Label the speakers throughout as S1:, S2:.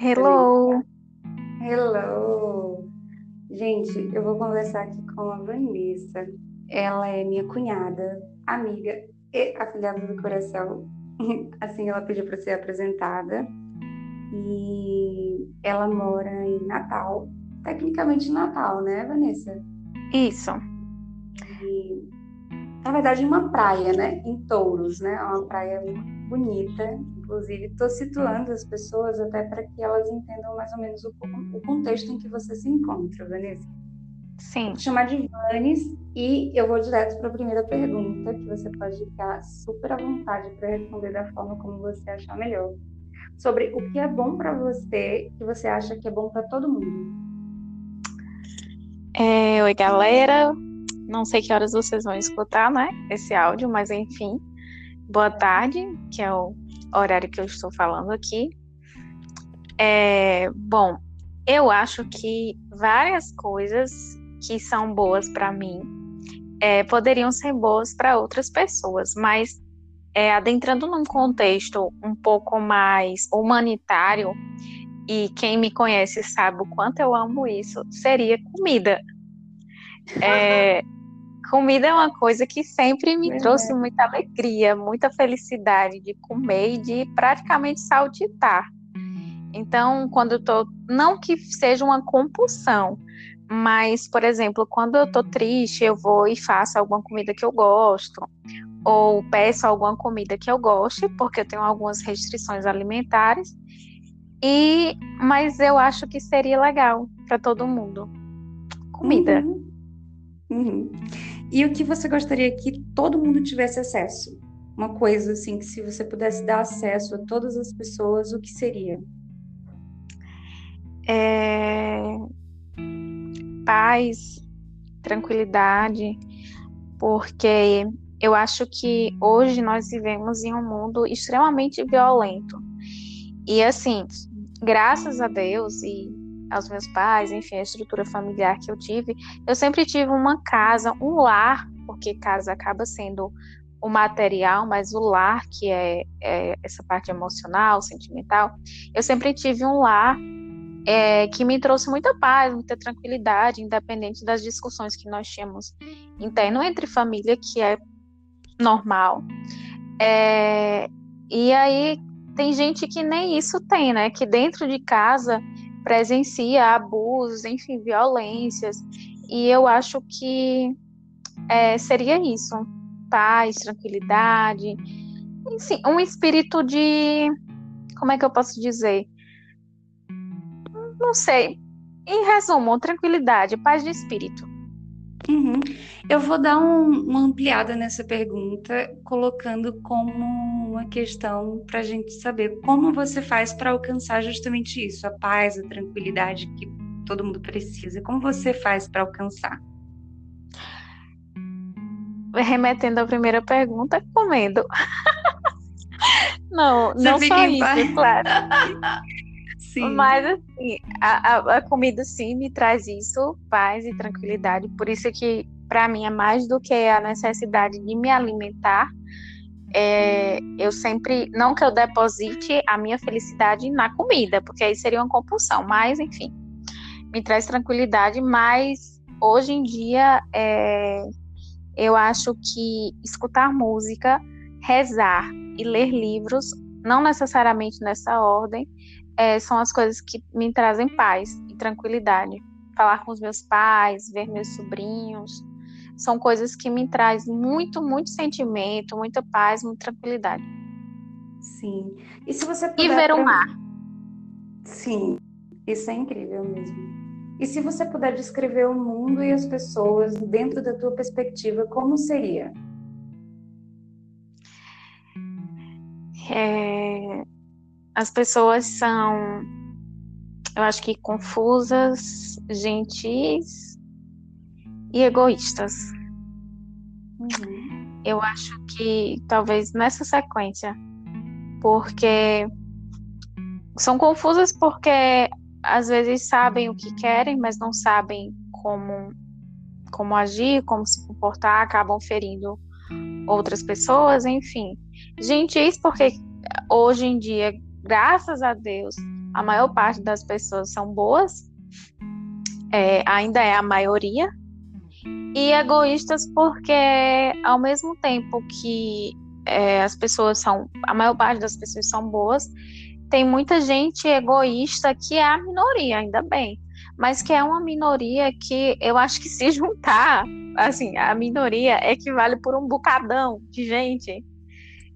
S1: Hello.
S2: Hello. Gente, eu vou conversar aqui com a Vanessa. Ela é minha cunhada, amiga e afilhada do coração. Assim ela pediu para ser apresentada. E ela mora em Natal. Tecnicamente Natal, né, Vanessa?
S1: Isso.
S2: E, na verdade, uma praia, né? Em Touros, né? Uma praia bonita. Inclusive, estou situando as pessoas até para que elas entendam mais ou menos o, o, contexto em que você se encontra, Vanessa.
S1: Sim.
S2: Vou te chamar de Vanes e eu vou direto para a primeira pergunta, que você pode ficar super à vontade para responder da forma como você achar melhor. Sobre o que é bom para você, que você acha que é bom para todo mundo.
S1: É, oi, galera. Não sei que horas vocês vão escutar, né? Esse áudio, mas enfim. Boa tarde, que é o horário que eu estou falando aqui. É, bom, eu acho que várias coisas que são boas para mim é, poderiam ser boas para outras pessoas, mas é, adentrando num contexto um pouco mais humanitário, e quem me conhece sabe o quanto eu amo isso, seria comida. É, comida é uma coisa que sempre me trouxe muita alegria, muita felicidade de comer e de praticamente saltitar. Então, quando eu tô, não que seja uma compulsão, mas, por exemplo, quando eu tô triste, eu vou e faço alguma comida que eu gosto, ou peço alguma comida que eu goste, porque eu tenho algumas restrições alimentares. E, mas eu acho que seria legal para todo mundo. Comida.
S2: Uhum. Uhum. E o que você gostaria que todo mundo tivesse acesso? Uma coisa assim que se você pudesse dar acesso a todas as pessoas, o que seria?
S1: É... Paz, tranquilidade, porque eu acho que hoje nós vivemos em um mundo extremamente violento. E assim, graças a Deus e aos meus pais, enfim, a estrutura familiar que eu tive, eu sempre tive uma casa, um lar, porque casa acaba sendo o material, mas o lar, que é, é essa parte emocional, sentimental, eu sempre tive um lar é, que me trouxe muita paz, muita tranquilidade, independente das discussões que nós tínhamos interno entre família, que é normal. É, e aí tem gente que nem isso tem, né? Que dentro de casa presencia abusos, enfim, violências. E eu acho que é, seria isso: paz, tranquilidade, enfim, um espírito de. Como é que eu posso dizer? Não sei. Em resumo, tranquilidade, paz de espírito.
S2: Uhum. Eu vou dar um, uma ampliada nessa pergunta, colocando como uma questão para a gente saber como você faz para alcançar justamente isso, a paz, a tranquilidade que todo mundo precisa. Como você faz para alcançar?
S1: Remetendo à primeira pergunta, comendo. não, você não só isso, claro. Sim. Mas assim, a, a, a, comida sim me traz isso, paz e tranquilidade. Por isso que para mim é mais do que a necessidade de me alimentar. É, eu sempre, não que eu deposite a minha felicidade na comida, porque aí seria uma compulsão, mas enfim, me traz tranquilidade. Mas hoje em dia, é, eu acho que escutar música, rezar e ler livros, não necessariamente nessa ordem, é, são as coisas que me trazem paz e tranquilidade. Falar com os meus pais, ver meus sobrinhos, são coisas que me trazem muito, muito sentimento, muita paz, muita tranquilidade.
S2: Sim. E se você puder
S1: E ver o mar.
S2: Sim, isso é incrível mesmo. E se você puder descrever o mundo e as pessoas dentro da tua perspectiva, como seria?
S1: É, as pessoas são, eu acho que confusas, gentis e egoístas. Uhum. Eu acho que talvez nessa sequência, porque são confusas porque às vezes sabem o que querem, mas não sabem como como agir, como se comportar, acabam ferindo outras pessoas, enfim. Gentis porque hoje em dia graças a Deus, a maior parte das pessoas são boas, é, ainda é a maioria, e egoístas porque, ao mesmo tempo que é, as pessoas são, a maior parte das pessoas são boas, tem muita gente egoísta que é a minoria, ainda bem, mas que é uma minoria que eu acho que se juntar, assim, a minoria equivale por um bocadão de gente.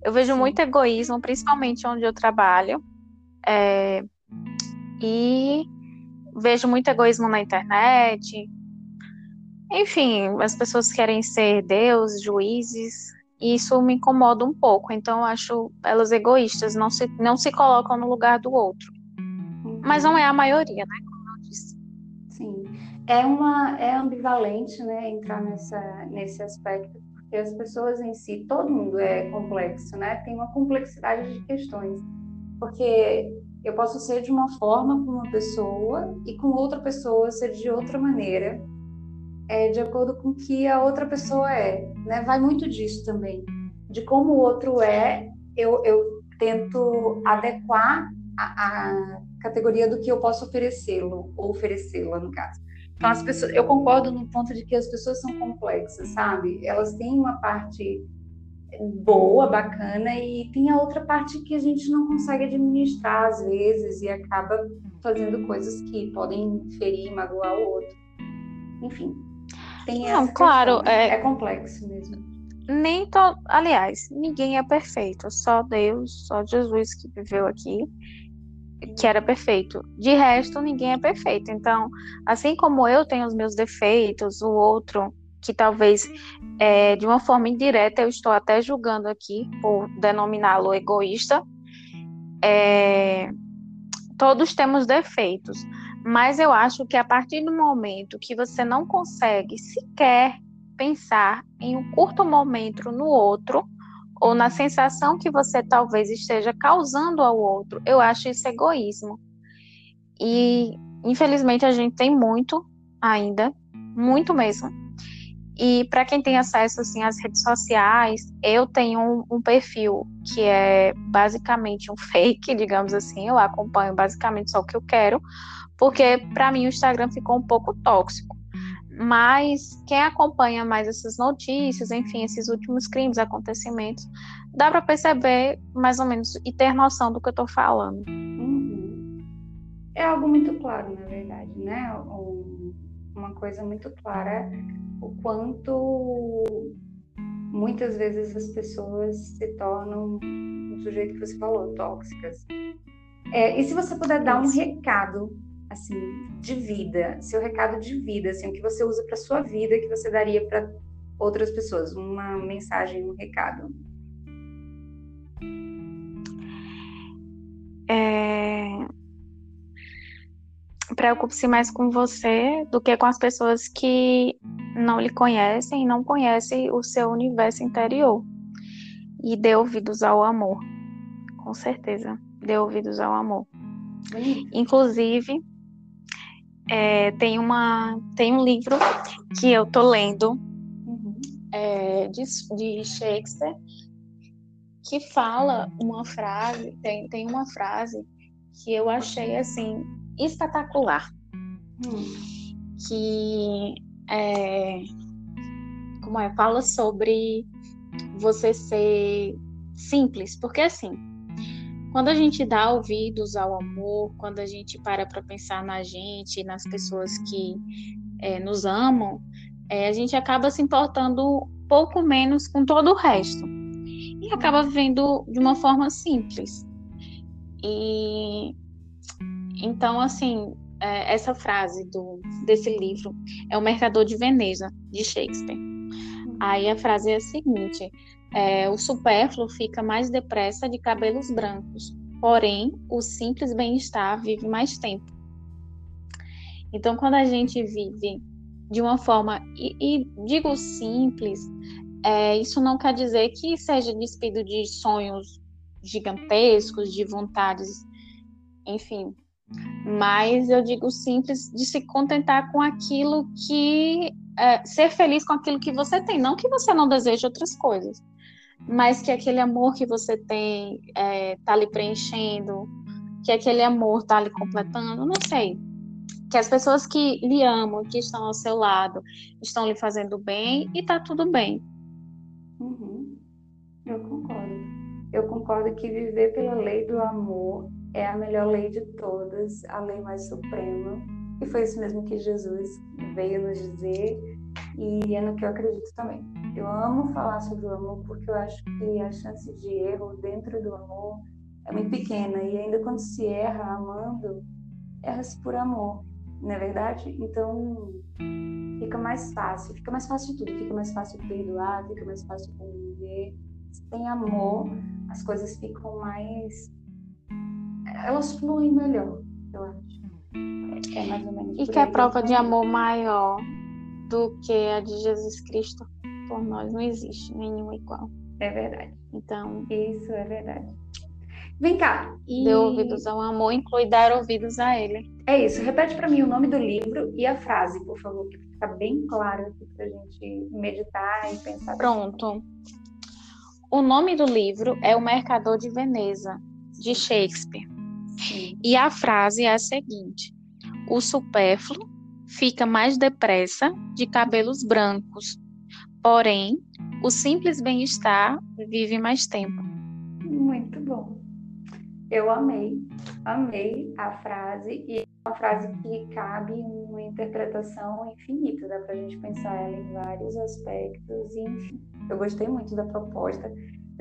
S1: Eu vejo Sim. muito egoísmo, principalmente onde eu trabalho, é, e vejo muito egoísmo na internet. Enfim, as pessoas querem ser Deus, juízes, e isso me incomoda um pouco. Então, eu acho elas egoístas, não se, não se colocam no lugar do outro. Uhum. Mas não é a maioria, né? Como eu disse.
S2: Sim. É, uma, é ambivalente, né, entrar nessa, nesse aspecto, porque as pessoas em si, todo mundo é complexo, né? Tem uma complexidade de questões. Porque eu posso ser de uma forma com uma pessoa e com outra pessoa ser de outra maneira é, de acordo com o que a outra pessoa é. Né? Vai muito disso também. De como o outro é, eu, eu tento adequar a, a categoria do que eu posso oferecê-lo, ou oferecê-la, no caso. Então, as pessoas, eu concordo no ponto de que as pessoas são complexas, sabe? Elas têm uma parte boa, bacana, e tem a outra parte que a gente não consegue administrar às vezes e acaba fazendo coisas que podem ferir magoar o outro. Enfim, tem Não,
S1: claro,
S2: é... é complexo mesmo.
S1: Nem to... Aliás, ninguém é perfeito, só Deus, só Jesus que viveu aqui, que era perfeito. De resto, ninguém é perfeito. Então, assim como eu tenho os meus defeitos, o outro que talvez é, de uma forma indireta eu estou até julgando aqui por denominá-lo egoísta. É, todos temos defeitos, mas eu acho que a partir do momento que você não consegue sequer pensar em um curto momento no outro, ou na sensação que você talvez esteja causando ao outro, eu acho isso egoísmo. E infelizmente a gente tem muito ainda, muito mesmo. E para quem tem acesso assim às redes sociais, eu tenho um, um, perfil que é basicamente um fake, digamos assim. Eu acompanho basicamente só o que eu quero, porque para mim o Instagram ficou um pouco tóxico. Mas quem acompanha mais essas notícias, enfim, esses últimos crimes, acontecimentos, dá para perceber mais ou menos e ter noção do que eu estou falando.
S2: Uhum. É algo muito claro, na verdade, né? Uma coisa muito clara o quanto muitas vezes as pessoas se tornam, do jeito que você falou, tóxicas. É, e se você puder dar um recado assim, de vida, seu recado de vida, assim, o que você usa para sua vida que você daria para outras pessoas, uma mensagem, um recado.
S1: É... Preocupe-se mais com você do que com as pessoas que não lhe conhecem e não conhecem o seu universo interior. E dê ouvidos ao amor. Com certeza, dê ouvidos ao amor. Inclusive, é, tem, uma, tem um livro que eu tô lendo é, de, de Shakespeare que fala uma frase, tem, tem uma frase que eu achei assim espetacular. Que é, como é, fala sobre você ser simples, porque assim, quando a gente dá ouvidos ao amor, quando a gente para para pensar na gente, nas pessoas que é, nos amam, é, a gente acaba se importando pouco menos com todo o resto e acaba vivendo de uma forma simples. E então, assim, é, essa frase do, desse livro é O Mercador de Veneza, de Shakespeare. Aí a frase é a seguinte: é, o supérfluo fica mais depressa de cabelos brancos, porém o simples bem-estar vive mais tempo. Então, quando a gente vive de uma forma, e, e digo simples, é, isso não quer dizer que seja despido de sonhos gigantescos, de vontades, enfim. Mas eu digo simples de se contentar com aquilo que. É, ser feliz com aquilo que você tem, não que você não deseje outras coisas mas que aquele amor que você tem é, tá lhe preenchendo, que aquele amor tá lhe completando, não sei. Que as pessoas que lhe amam, que estão ao seu lado, estão lhe fazendo bem e tá tudo bem.
S2: Uhum. Eu concordo. Eu concordo que viver pela lei do amor é a melhor lei de todas, a lei mais suprema. E foi isso mesmo que Jesus veio nos dizer, e é no que eu acredito também. Eu amo falar sobre o amor porque eu acho que a chance de erro dentro do amor é muito pequena, e ainda quando se erra amando, erra-se por amor, não é verdade? Então fica mais fácil, fica mais fácil tudo, fica mais fácil perdoar, fica mais fácil conviver. Se tem amor, as coisas ficam mais. Elas fluem melhor, eu acho.
S1: É mais ou menos. E que é prova de amor maior do que a de Jesus Cristo por nós não existe nenhum igual.
S2: É verdade.
S1: Então.
S2: Isso é verdade. Vem cá.
S1: E... Dê ouvidos ao amor inclui dar ouvidos a ele.
S2: É isso. Repete para mim o nome do livro e a frase, por favor, que fica bem claro aqui para a gente meditar e pensar.
S1: Pronto. O nome do livro é O Mercador de Veneza, de Shakespeare. E a frase é a seguinte: O supérfluo fica mais depressa de cabelos brancos, porém, o simples bem-estar vive mais tempo.
S2: Muito bom. Eu amei, amei a frase e é uma frase que cabe uma interpretação infinita, dá para a gente pensar ela em vários aspectos, enfim. Eu gostei muito da proposta.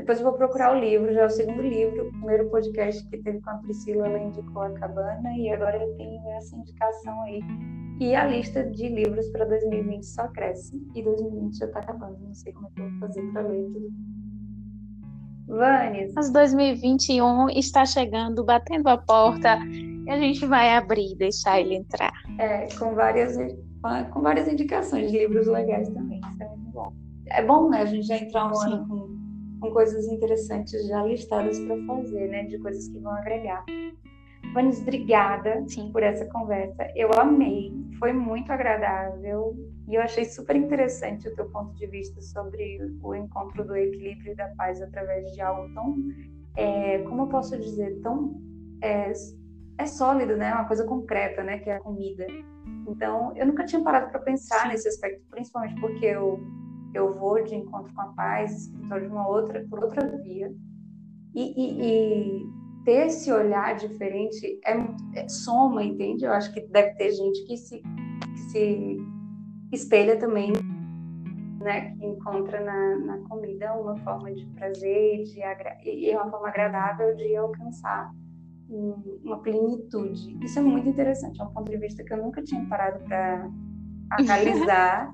S2: Depois eu vou procurar o livro, já é o segundo livro, o primeiro podcast que teve com a Priscila, ela indicou a Cabana, e agora eu tenho essa indicação aí. E a lista de livros para 2020 só cresce, e 2020 já está acabando, não sei como é que eu vou fazer para ler tudo Vanes.
S1: Mas 2021 está chegando, batendo a porta, e a gente vai abrir e deixar ele entrar.
S2: É, com várias, com várias indicações de livros legais também, isso é muito bom. É bom, né, a gente já entrar um Sim. ano com, com coisas interessantes já listadas para fazer, né, de coisas que vão agregar. Vanes, obrigada Sim. por essa conversa. Eu amei, foi muito agradável e eu achei super interessante o teu ponto de vista sobre o encontro do equilíbrio e da paz através de algo tão, é, como eu posso dizer, tão é, é sólido, né? Uma coisa concreta, né? Que é a comida. Então, eu nunca tinha parado para pensar nesse aspecto, principalmente porque eu eu vou de encontro com a paz espiritual de uma outra por outra via e, e, e ter esse olhar diferente é, é, soma, entende? Eu acho que deve ter gente que se, que se espelha também, né? Que encontra na, na comida uma forma de prazer de e uma forma agradável de alcançar uma plenitude. Isso é muito interessante, é um ponto de vista que eu nunca tinha parado para analisar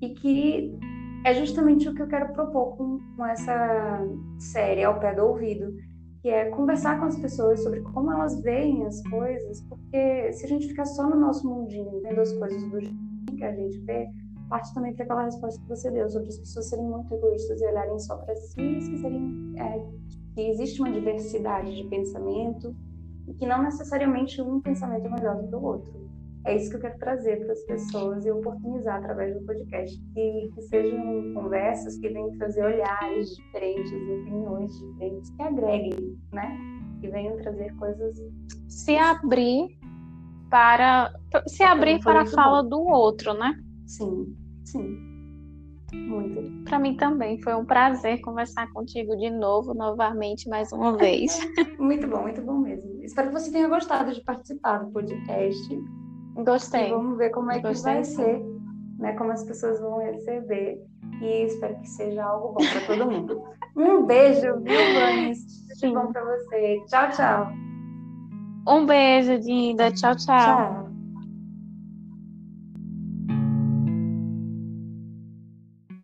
S2: e que é justamente o que eu quero propor com, com essa série ao pé do ouvido que é conversar com as pessoas sobre como elas veem as coisas, porque se a gente ficar só no nosso mundinho, vendo as coisas do jeito que a gente vê, parte também para aquela resposta que você deu, sobre as pessoas serem muito egoístas e olharem só para si e esquecerem é, que existe uma diversidade de pensamento e que não necessariamente um pensamento é melhor do que o outro. É isso que eu quero trazer para as pessoas e oportunizar através do podcast. Que, que sejam conversas que venham trazer olhares diferentes, opiniões diferentes, que agreguem, né? Que venham trazer coisas.
S1: Se abrir para. Se abrir para a fala bom. do outro, né?
S2: Sim, sim. Muito.
S1: Para mim também foi um prazer conversar contigo de novo, novamente, mais uma vez.
S2: muito bom, muito bom mesmo. Espero que você tenha gostado de participar do podcast.
S1: Gostei.
S2: E vamos ver como é que Gostei. vai ser, né? Como as pessoas vão receber. E espero que seja algo bom para todo mundo. um beijo, viu, Vanes? Tudo bom para você. Tchau, tchau.
S1: Um beijo, Dinda. Tchau, tchau. Tchau.